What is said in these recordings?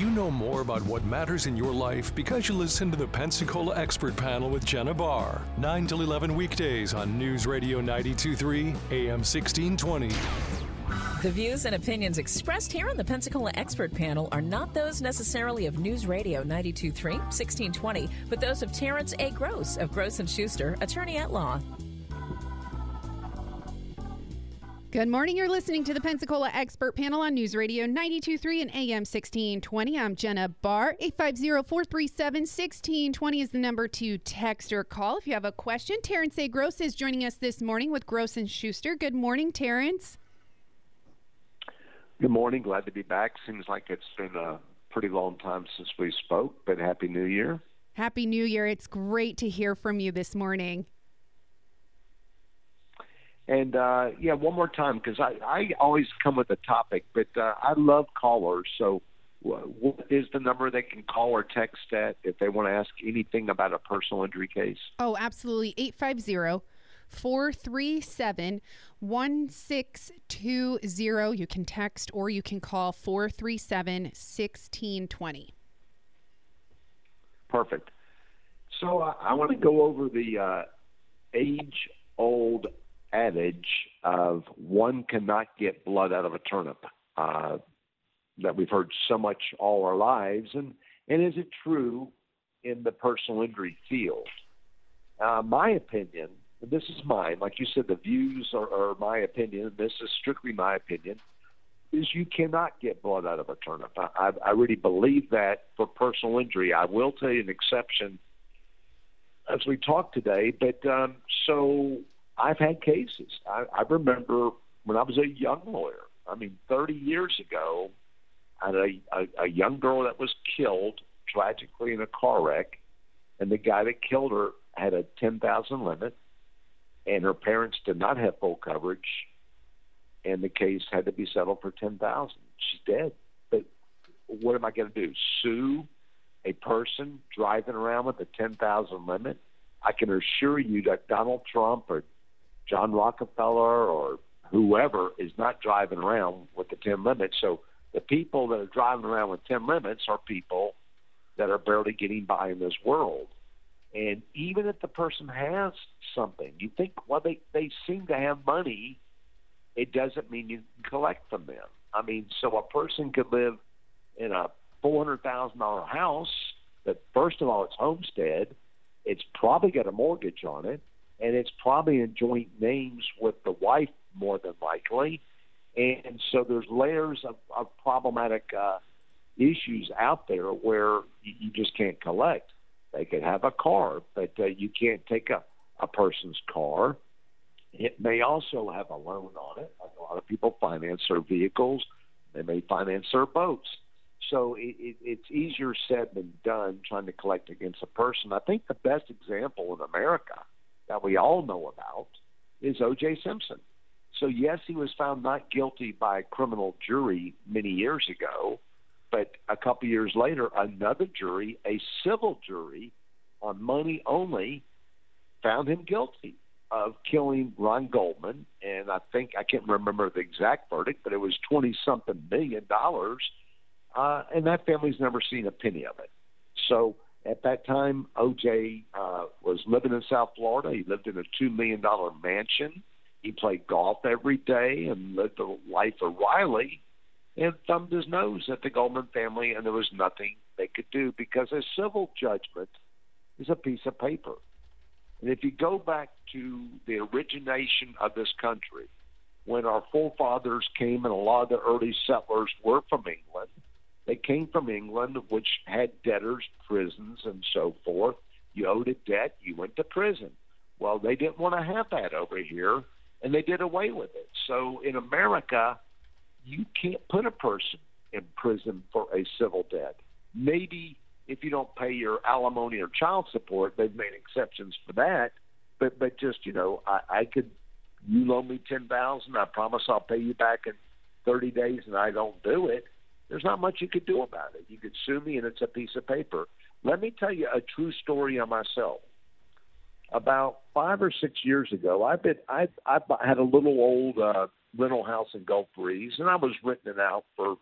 You know more about what matters in your life because you listen to the Pensacola Expert Panel with Jenna Barr. 9 till 11 weekdays on News Radio 923 AM 1620. The views and opinions expressed here on the Pensacola Expert Panel are not those necessarily of News Radio 923 1620, but those of Terrence A. Gross of Gross and Schuster, attorney at law. Good morning. You're listening to the Pensacola Expert Panel on News Radio 923 and AM 1620. I'm Jenna Barr. 850-437-1620 is the number to text or call if you have a question. Terrence A. Gross is joining us this morning with Gross and Schuster. Good morning, Terrence. Good morning. Glad to be back. Seems like it's been a pretty long time since we spoke, but Happy New Year. Happy New Year. It's great to hear from you this morning. And uh, yeah, one more time because I, I always come with a topic, but uh, I love callers. So, what is the number they can call or text at if they want to ask anything about a personal injury case? Oh, absolutely. 850 437 1620. You can text or you can call 437 1620. Perfect. So, uh, I want to go over the uh, age old adage of one cannot get blood out of a turnip uh, that we've heard so much all our lives. And, and is it true in the personal injury field? Uh, my opinion, and this is mine, like you said, the views are, are my opinion, this is strictly my opinion, is you cannot get blood out of a turnip. I, I, I really believe that for personal injury. I will tell you an exception as we talk today, but um, so I've had cases. I, I remember when I was a young lawyer. I mean, 30 years ago, I had a, a, a young girl that was killed tragically in a car wreck, and the guy that killed her had a 10,000 limit, and her parents did not have full coverage, and the case had to be settled for 10,000. She's dead. But what am I going to do? Sue a person driving around with a 10,000 limit? I can assure you that Donald Trump or John Rockefeller or whoever is not driving around with the 10 limits. So the people that are driving around with 10 limits are people that are barely getting by in this world. And even if the person has something, you think, well, they, they seem to have money, it doesn't mean you can collect from them. I mean, so a person could live in a $400,000 house that, first of all, it's homestead. It's probably got a mortgage on it and it's probably in joint names with the wife more than likely. And so there's layers of, of problematic uh, issues out there where you, you just can't collect. They could have a car, but uh, you can't take a, a person's car. It may also have a loan on it. A lot of people finance their vehicles. They may finance their boats. So it, it, it's easier said than done trying to collect against a person. I think the best example in America – that we all know about is O.J. Simpson. So, yes, he was found not guilty by a criminal jury many years ago, but a couple years later, another jury, a civil jury on money only, found him guilty of killing Ron Goldman. And I think, I can't remember the exact verdict, but it was 20 something million dollars. Uh, and that family's never seen a penny of it. So, at that time, OJ uh, was living in South Florida. He lived in a $2 million mansion. He played golf every day and lived the life of Riley and thumbed his nose at the Goldman family, and there was nothing they could do because a civil judgment is a piece of paper. And if you go back to the origination of this country, when our forefathers came and a lot of the early settlers were from England, they came from England, which had debtors, prisons, and so forth. You owed a debt, you went to prison. Well, they didn't want to have that over here, and they did away with it. So in America, you can't put a person in prison for a civil debt. Maybe if you don't pay your alimony or child support, they've made exceptions for that. But but just you know, I, I could you loan me ten thousand, I promise I'll pay you back in thirty days, and I don't do it there's not much you could do about it. You could sue me, and it's a piece of paper. Let me tell you a true story on myself. About five or six years ago, I've been I I had a little old uh, rental house in Gulf Breeze, and I was renting it out for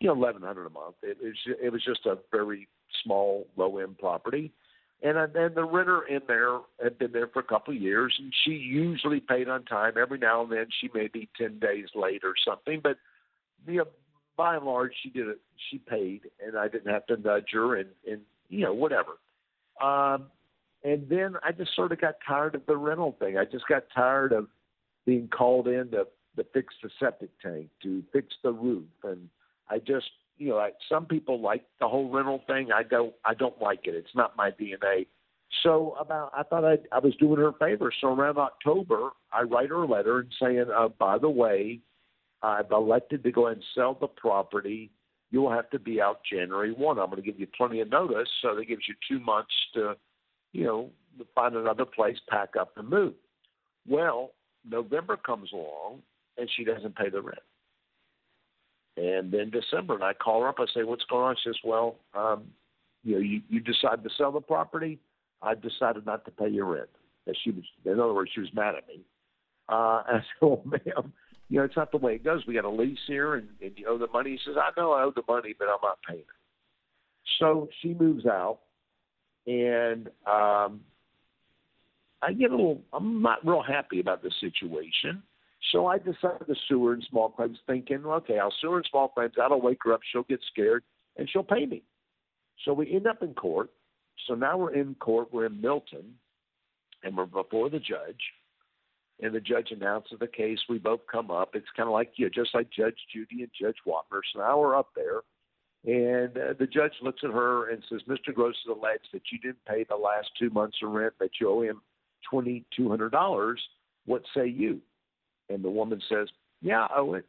you know, eleven hundred a month. It was it was just a very small, low end property, and then the renter in there had been there for a couple of years, and she usually paid on time. Every now and then, she may be ten days late or something, but you know, by and large, she did it. She paid, and I didn't have to nudge her, and and you know, whatever. Um, and then I just sort of got tired of the rental thing. I just got tired of being called in to to fix the septic tank, to fix the roof, and I just you know, like some people like the whole rental thing. I don't I don't like it. It's not my DNA. So about I thought I I was doing her a favor. So around October, I write her a letter and saying, uh, by the way, I've elected to go and sell the property. You'll have to be out January one. I'm going to give you plenty of notice, so that gives you two months to, you know, find another place, pack up, and move. Well, November comes along, and she doesn't pay the rent. And then December, and I call her up. I say, "What's going on?" She says, "Well, um, you know, you, you decided to sell the property. I decided not to pay your rent." And she was, in other words, she was mad at me. Uh, and I said, "Well, ma'am, you know, it's not the way it goes. We got a lease here, and, and you owe the money." He says, "I know I owe the money, but I'm not paying it." So she moves out, and um, I get a little. I'm not real happy about the situation so I decided to sue her in small claims, thinking, okay, I'll sue her in small claims. That'll wake her up. She'll get scared, and she'll pay me. So we end up in court. So now we're in court. We're in Milton, and we're before the judge. And the judge announces the case. We both come up. It's kind of like you, know, just like Judge Judy and Judge Wapner. So now we're up there, and uh, the judge looks at her and says, "Mr. Gross has alleged that you didn't pay the last two months of rent. That you owe him twenty two hundred dollars. What say you?" And the woman says, Yeah, I owe it.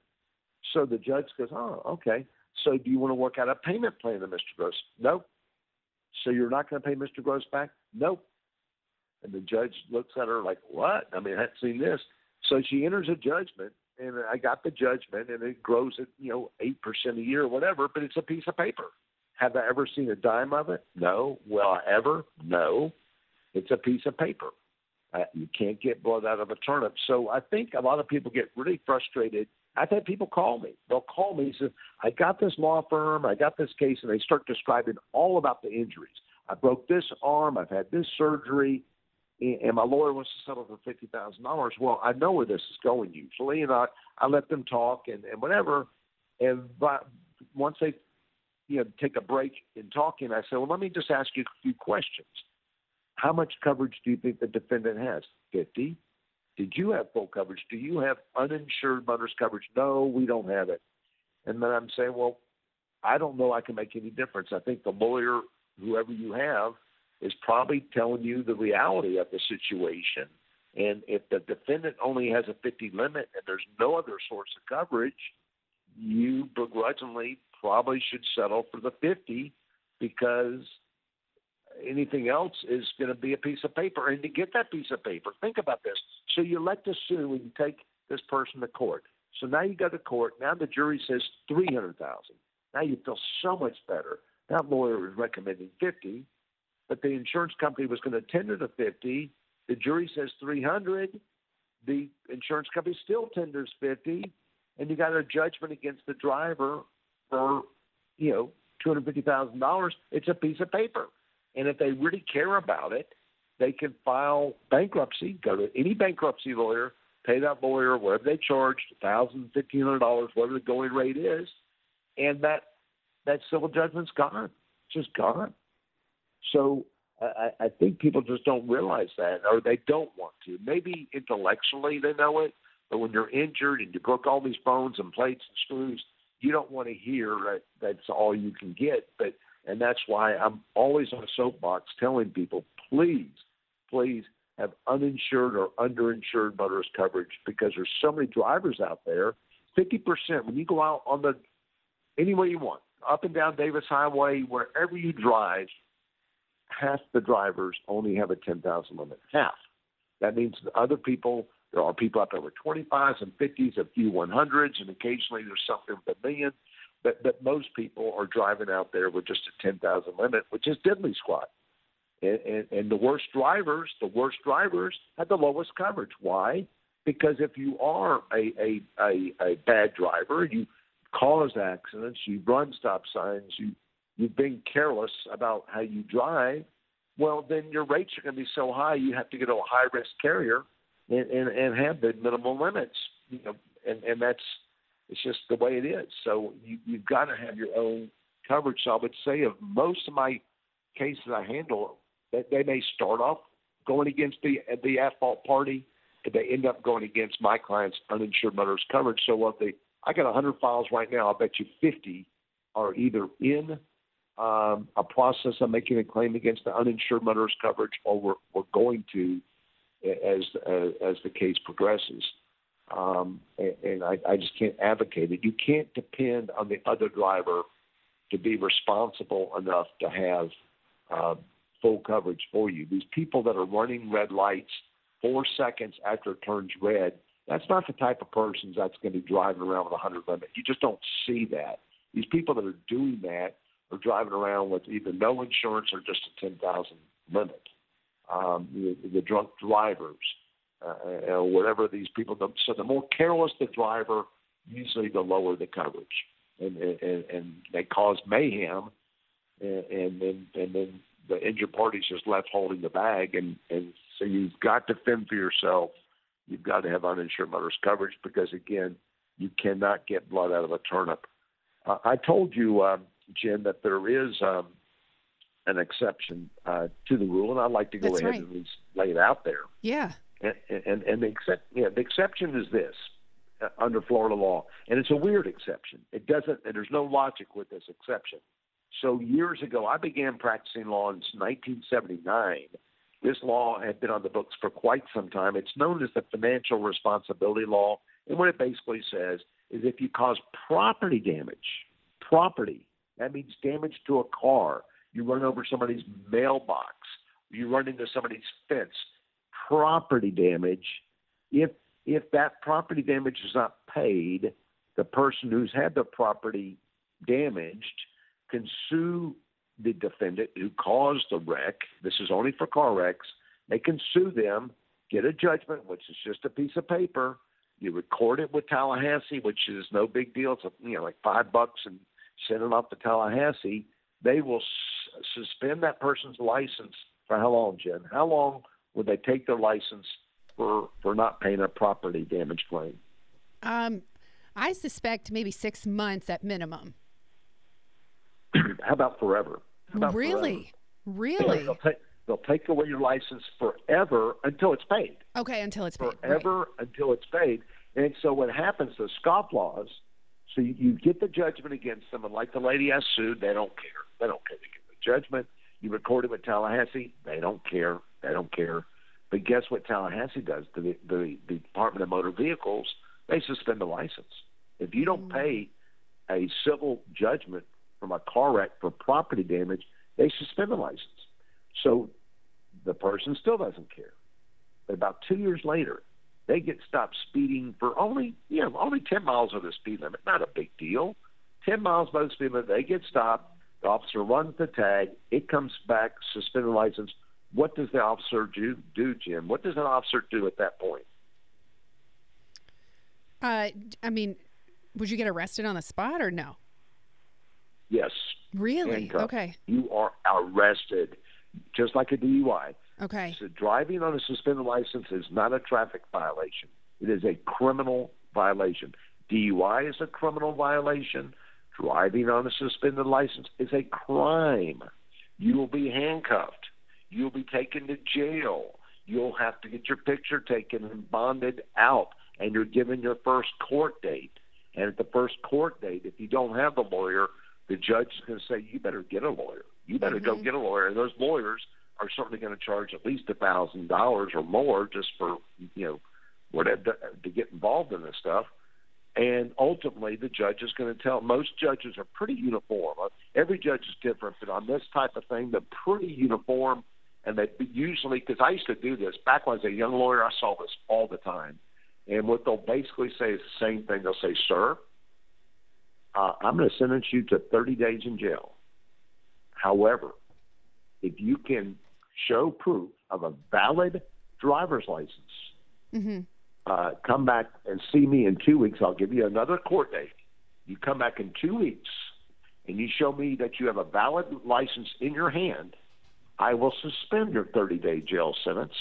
So the judge goes, Oh, okay. So do you want to work out a payment plan to Mr. Gross? Nope. So you're not going to pay Mr. Gross back? Nope. And the judge looks at her like, What? I mean, I hadn't seen this. So she enters a judgment, and I got the judgment, and it grows at, you know, 8% a year or whatever, but it's a piece of paper. Have I ever seen a dime of it? No. Will I ever? No. It's a piece of paper. Uh, you can't get blood out of a turnip. So I think a lot of people get really frustrated. I've had people call me. They'll call me and say, I got this law firm, I got this case, and they start describing all about the injuries. I broke this arm, I've had this surgery, and my lawyer wants to settle for fifty thousand dollars. Well, I know where this is going usually, and I I let them talk and, and whatever. And but once they you know take a break in talking, I say, well, let me just ask you a few questions. How much coverage do you think the defendant has? 50. Did you have full coverage? Do you have uninsured motorist coverage? No, we don't have it. And then I'm saying, well, I don't know I can make any difference. I think the lawyer, whoever you have, is probably telling you the reality of the situation. And if the defendant only has a 50 limit and there's no other source of coverage, you begrudgingly probably should settle for the 50 because anything else is going to be a piece of paper. And to get that piece of paper, think about this. So you elect to sue and you take this person to court. So now you go to court. Now the jury says three hundred thousand. Now you feel so much better. That lawyer is recommending fifty, but the insurance company was going to tender the fifty. The jury says three hundred. The insurance company still tenders fifty, and you got a judgment against the driver for, you know, two hundred fifty thousand dollars. It's a piece of paper. And if they really care about it, they can file bankruptcy, go to any bankruptcy lawyer, pay that lawyer whatever they charge, thousand, fifteen hundred dollars, whatever the going rate is, and that that civil judgment's gone. It's just gone. So I, I think people just don't realize that, or they don't want to. Maybe intellectually they know it, but when you're injured and you broke all these bones and plates and screws, you don't want to hear that that's all you can get. But and that's why I'm always on a soapbox telling people, please, please have uninsured or underinsured motorist coverage because there's so many drivers out there. 50% when you go out on the any way you want, up and down Davis Highway, wherever you drive, half the drivers only have a 10,000 limit. Half. That means the other people, there are people up over 25s and 50s, a few 100s, and occasionally there's something with a million. But, but most people are driving out there with just a 10,000 limit, which is diddly squat. And, and, and the worst drivers, the worst drivers have the lowest coverage. Why? Because if you are a, a, a, a bad driver, you cause accidents, you've run stop signs, you you've been careless about how you drive, well then your rates are going to be so high you have to go to a high risk carrier and, and and have the minimum limits. You know, and and that's it's just the way it is. So you you've got to have your own coverage. So I would say of most of my cases I handle, that they may start off going against the the at fault party, but they end up going against my client's uninsured motorist coverage. So what they I got 100 files right now. I bet you 50 are either in um, a process of making a claim against the uninsured motorist coverage, or we're, we're going to as as, as the case progresses. Um, and, and I, I just can't advocate it. You can't depend on the other driver to be responsible enough to have uh, full coverage for you. These people that are running red lights four seconds after it turns red, that's not the type of person that's going to be driving around with a 100 limit. You just don't see that. These people that are doing that are driving around with either no insurance or just a 10,000 limit. Um, the, the drunk drivers, uh, whatever these people. So the more careless the driver, usually the lower the coverage, and and, and they cause mayhem, and, and then and then the injured party's just left holding the bag, and and so you've got to fend for yourself. You've got to have uninsured motorist coverage because again, you cannot get blood out of a turnip. Uh, I told you, um, Jim, that there is um, an exception uh, to the rule, and I'd like to go That's ahead right. and at least lay it out there. Yeah. And and, and the, except, yeah, the exception is this uh, under Florida law, and it's a weird exception. It doesn't. There's no logic with this exception. So years ago, I began practicing law in 1979. This law had been on the books for quite some time. It's known as the financial responsibility law, and what it basically says is if you cause property damage, property that means damage to a car, you run over somebody's mailbox, you run into somebody's fence, property damage. If if that property damage is not paid, the person who's had the property damaged can sue the defendant who caused the wreck. This is only for car wrecks. They can sue them, get a judgment, which is just a piece of paper. You record it with Tallahassee, which is no big deal. It's you know like five bucks and send it off to Tallahassee. They will s- suspend that person's license for how long, Jen? How long would they take their license for for not paying a property damage claim? Um, I suspect maybe six months at minimum. how about forever? How about really? forever? Really? They'll take, they'll take away your license forever until it's paid. Okay, until it's paid. Right. Forever until it's paid. And so what happens, the scoff laws, so you, you get the judgment against them, and like the lady I sued, they don't care. They don't care. They get the judgment. You record it with Tallahassee, they don't care. They don't care. But guess what Tallahassee does? The, the, the Department of Motor Vehicles, they suspend the license. If you don't mm. pay a civil judgment from a car wreck for property damage, they suspend the license. So the person still doesn't care. But about two years later, they get stopped speeding for only, you know, only 10 miles of the speed limit. Not a big deal. 10 miles by the speed limit, they get stopped. The officer runs the tag. It comes back, suspended license. What does the officer do, do, Jim? What does an officer do at that point? Uh, I mean, would you get arrested on the spot or no? Yes. Really? handcuffed. Okay. You are arrested, just like a DUI. Okay. So driving on a suspended license is not a traffic violation. It is a criminal violation. DUI is a criminal violation. Driving on a suspended license is a crime. You will be handcuffed. You'll be taken to jail. You'll have to get your picture taken and bonded out, and you're given your first court date. And at the first court date, if you don't have a lawyer, the judge is going to say, "You better get a lawyer. You better go mm-hmm. get a lawyer." And those lawyers are certainly going to charge at least a thousand dollars or more just for you know whatever to get involved in this stuff. And ultimately, the judge is going to tell. Most judges are pretty uniform. Every judge is different, but on this type of thing, they're pretty uniform. And they usually, because I used to do this back when I was a young lawyer, I saw this all the time. And what they'll basically say is the same thing. They'll say, "Sir, uh, I'm going to sentence you to 30 days in jail. However, if you can show proof of a valid driver's license, Mm-hmm. uh, come back and see me in two weeks. I'll give you another court date. You come back in two weeks and you show me that you have a valid license in your hand, I will suspend your 30 day jail sentence.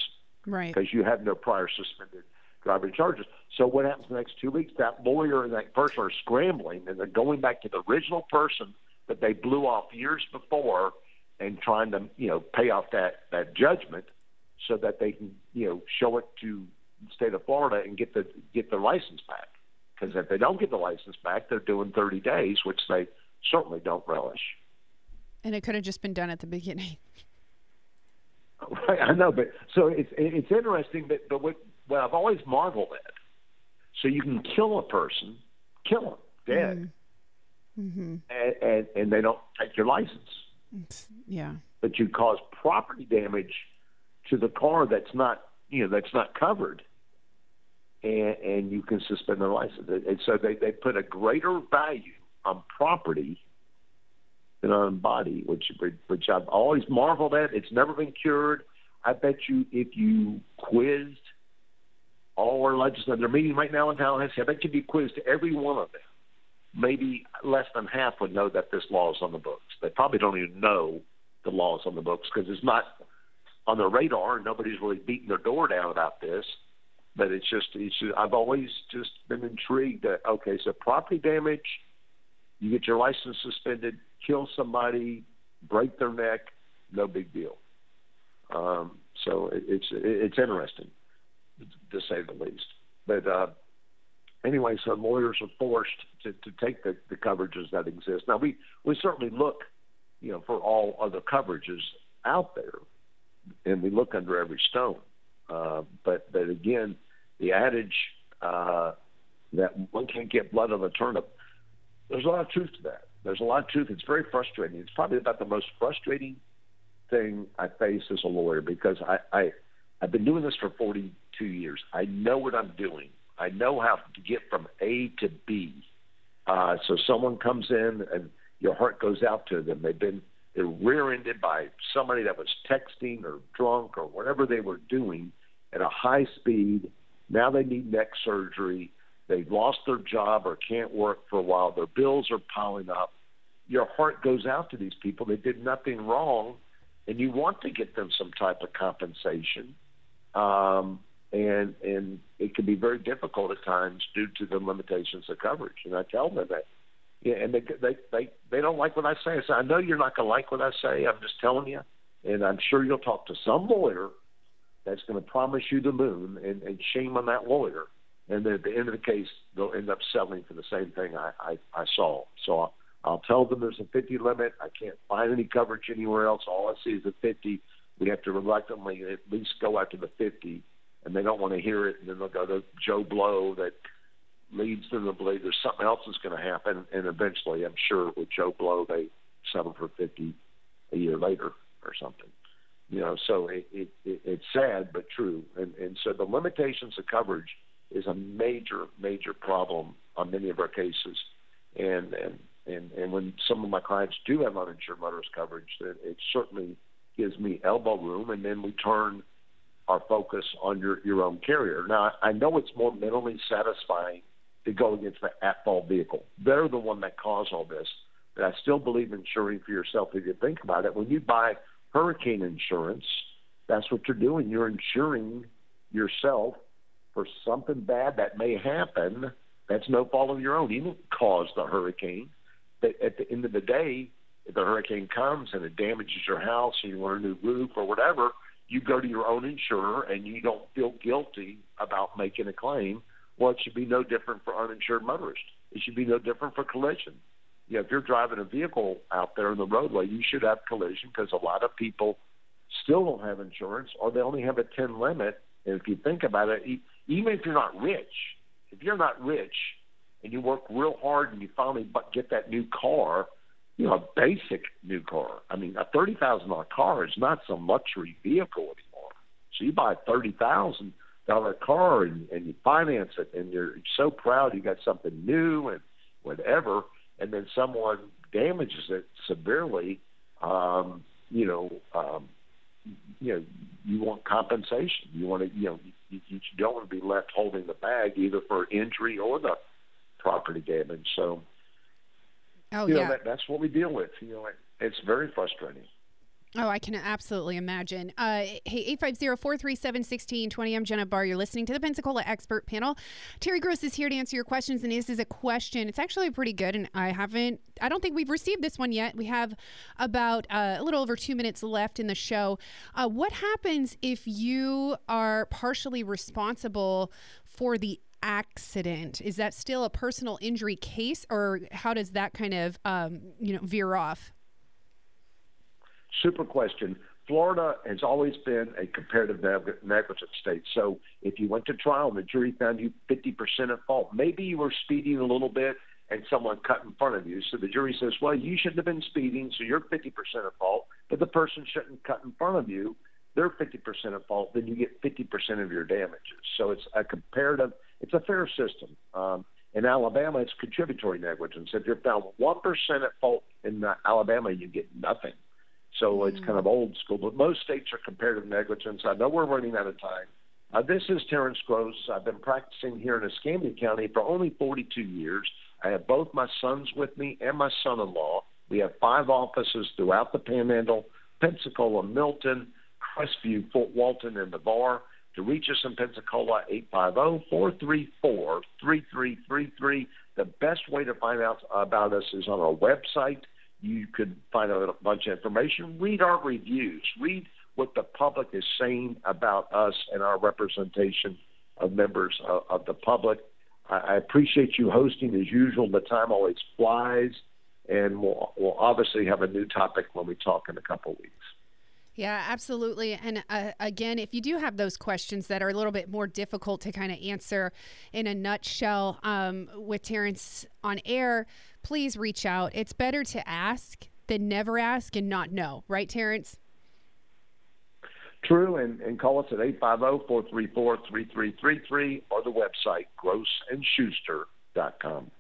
Right. Because you have no prior suspended driving charges. So what happens the next two weeks? That lawyer and that person are scrambling and they're going back to the original person that they blew off years before and trying to, you know, pay off that, that judgment so that they can, you know, show it to the state of Florida and get the get the license back. Because if they don't get the license back, they're doing 30 days, which they certainly don't relish. And it could have just been done at the beginning. Right, I know, but so it's it's interesting, but but what what I've always marveled at. So you can kill a person, kill them dead, Mm-hmm. and, and and they don't take your license, yeah. but you cause property damage to the car that's not you know that's not covered, and and you can suspend their license. And so they they put a greater value on property than on body, which which I've always marveled at. It's never been cured. I bet you if you quizzed all our legislators, they're meeting right now in Tallahassee. I bet you if you quizzed every one of them, maybe less than half would know that this law is on the books. They probably don't even know the law is on the books because it's not on their radar. and Nobody's really beating their door down about this. But it's just, it's just I've always just been intrigued that okay, so property damage, you get your license suspended, kill somebody, break their neck, no big deal. Um, so it, it's it's interesting to say the least. But uh, anyway, so lawyers are forced to, to take the, the coverages that exist. Now we we certainly look, you know, for all other coverages out there, and we look under every stone. Uh, but but again, the adage uh, that one can't get blood on a turnip, there's a lot of truth to that. There's a lot of truth. It's very frustrating. It's probably about the most frustrating thing I face as a lawyer because I, I I've been doing this for 42 years. I know what I'm doing. I know how to get from A to B. Uh, so someone comes in and your heart goes out to them. They've been they're rear-ended by somebody that was texting or drunk or whatever they were doing at a high speed. Now they need neck surgery. They've lost their job or can't work for a while. Their bills are piling up. Your heart goes out to these people. They did nothing wrong, and you want to get them some type of compensation. Um, and and it can be very difficult at times due to the limitations of coverage. And I tell them that, yeah, and they they they they don't like what I say. I say I know you're not to like what I say. I'm just telling you, and I'm sure you'll talk to some lawyer that's going to promise you the moon, and, and shame on that lawyer. And then at the end of the case, they'll end up settling for the same thing I I, I saw. So. I'll, I'll tell them there's a 50 limit. I can't find any coverage anywhere else. All I see is a 50. We have to reluctantly at least go after the 50 and they don't want to hear it, and then they'll go to Joe Blow that leads them to believe there's something else that's going to happen, and eventually, I'm sure with Joe Blow, they settle for 50 a year later or something. You know, so it, it, it it's sad but true, and and so the limitations of coverage is a major major problem on many of our cases, and and and and when some of my clients do have uninsured motorist coverage, then it certainly gives me elbow room, and then we turn our focus on your, your own carrier. Now, I know it's more mentally satisfying to go against the at-fault vehicle. They're the one that caused all this. But I still believe insuring for yourself if you think about it. When you buy hurricane insurance, that's what you're doing. You're insuring yourself for something bad that may happen that's no fault of your own. You didn't cause the hurricane. But at the end of the day, if the hurricane comes and it damages your house or you want a new roof or whatever – you go to your own insurer and you don't feel guilty about making a claim, well, it should be no different for uninsured motorists. It should be no different for collision. You know, if you're driving a vehicle out there in the roadway, you should have collision because a lot of people still don't have insurance or they only have a 10 limit. And if you think about it, even if you're not rich, if you're not rich and you work real hard and you finally get that new car, you know, a basic new car. I mean, a thirty thousand dollar car is not some luxury vehicle anymore. So you buy a thirty thousand dollar car and, and you finance it, and you're so proud you got something new and whatever, and then someone damages it severely. Um, you know, um, you know, you want compensation. You want to, you know, you, you don't want to be left holding the bag either for injury or the property damage. So Oh you yeah. know, that, that's what we deal with. You know, it, it's very frustrating. Oh, I can absolutely imagine. Uh, hey, 850-437-1620. I'm Jenna Barr. You're listening to the Pensacola Expert Panel. Terry Gross is here to answer your questions, and this is a question. It's actually pretty good, and I haven't, I don't think we've received this one yet. We have about uh, a little over two minutes left in the show. Uh, what happens if you are partially responsible for the accident? Is that still a personal injury case, or how does that kind of, um, you know, veer off? Super question. Florida has always been a comparative negligence state. So if you went to trial and the jury found you 50% at fault, maybe you were speeding a little bit and someone cut in front of you. So the jury says, well, you shouldn't have been speeding, so you're 50% at fault, but the person shouldn't cut in front of you. They're 50% at fault, then you get 50% of your damages. So it's a comparative, it's a fair system. Um, in Alabama, it's contributory negligence. If you're found 1% at fault in Alabama, you get nothing. So it's kind of old school, but most states are comparative negligence. I know we're running out of time. Uh, this is Terrence Gross. I've been practicing here in Escambia County for only 42 years. I have both my sons with me and my son-in-law. We have five offices throughout the Panhandle: Pensacola, Milton, Crestview, Fort Walton, and Navarre. To reach us in Pensacola, 850-434-3333. The best way to find out about us is on our website you could find out a bunch of information. Read our reviews. Read what the public is saying about us and our representation of members of, of the public. I, I, appreciate you hosting as usual. The time always flies, and we'll, we'll obviously have a new topic when we talk in a couple of weeks. Yeah, absolutely. And uh, again, if you do have those questions that are a little bit more difficult to kind of answer in a nutshell um, with Terrence on air, please reach out. It's better to ask than never ask and not know, right, Terrence? True, and, and call us at 850-434-3333 or the website grossandschuster.com.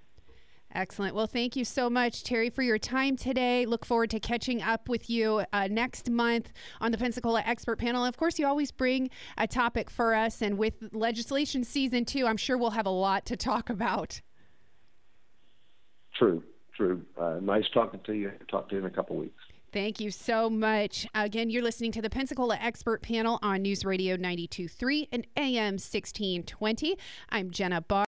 Excellent. Well, thank you so much, Terry, for your time today. Look forward to catching up with you uh, next month on the Pensacola Expert Panel. Of course, you always bring a topic for us, and with legislation season two, I'm sure we'll have a lot to talk about. True, true. Uh, nice talking to you. Talk to you in a couple weeks. Thank you so much. Again, you're listening to the Pensacola Expert Panel on News Radio 92.3 and AM 1620. I'm Jenna Barr.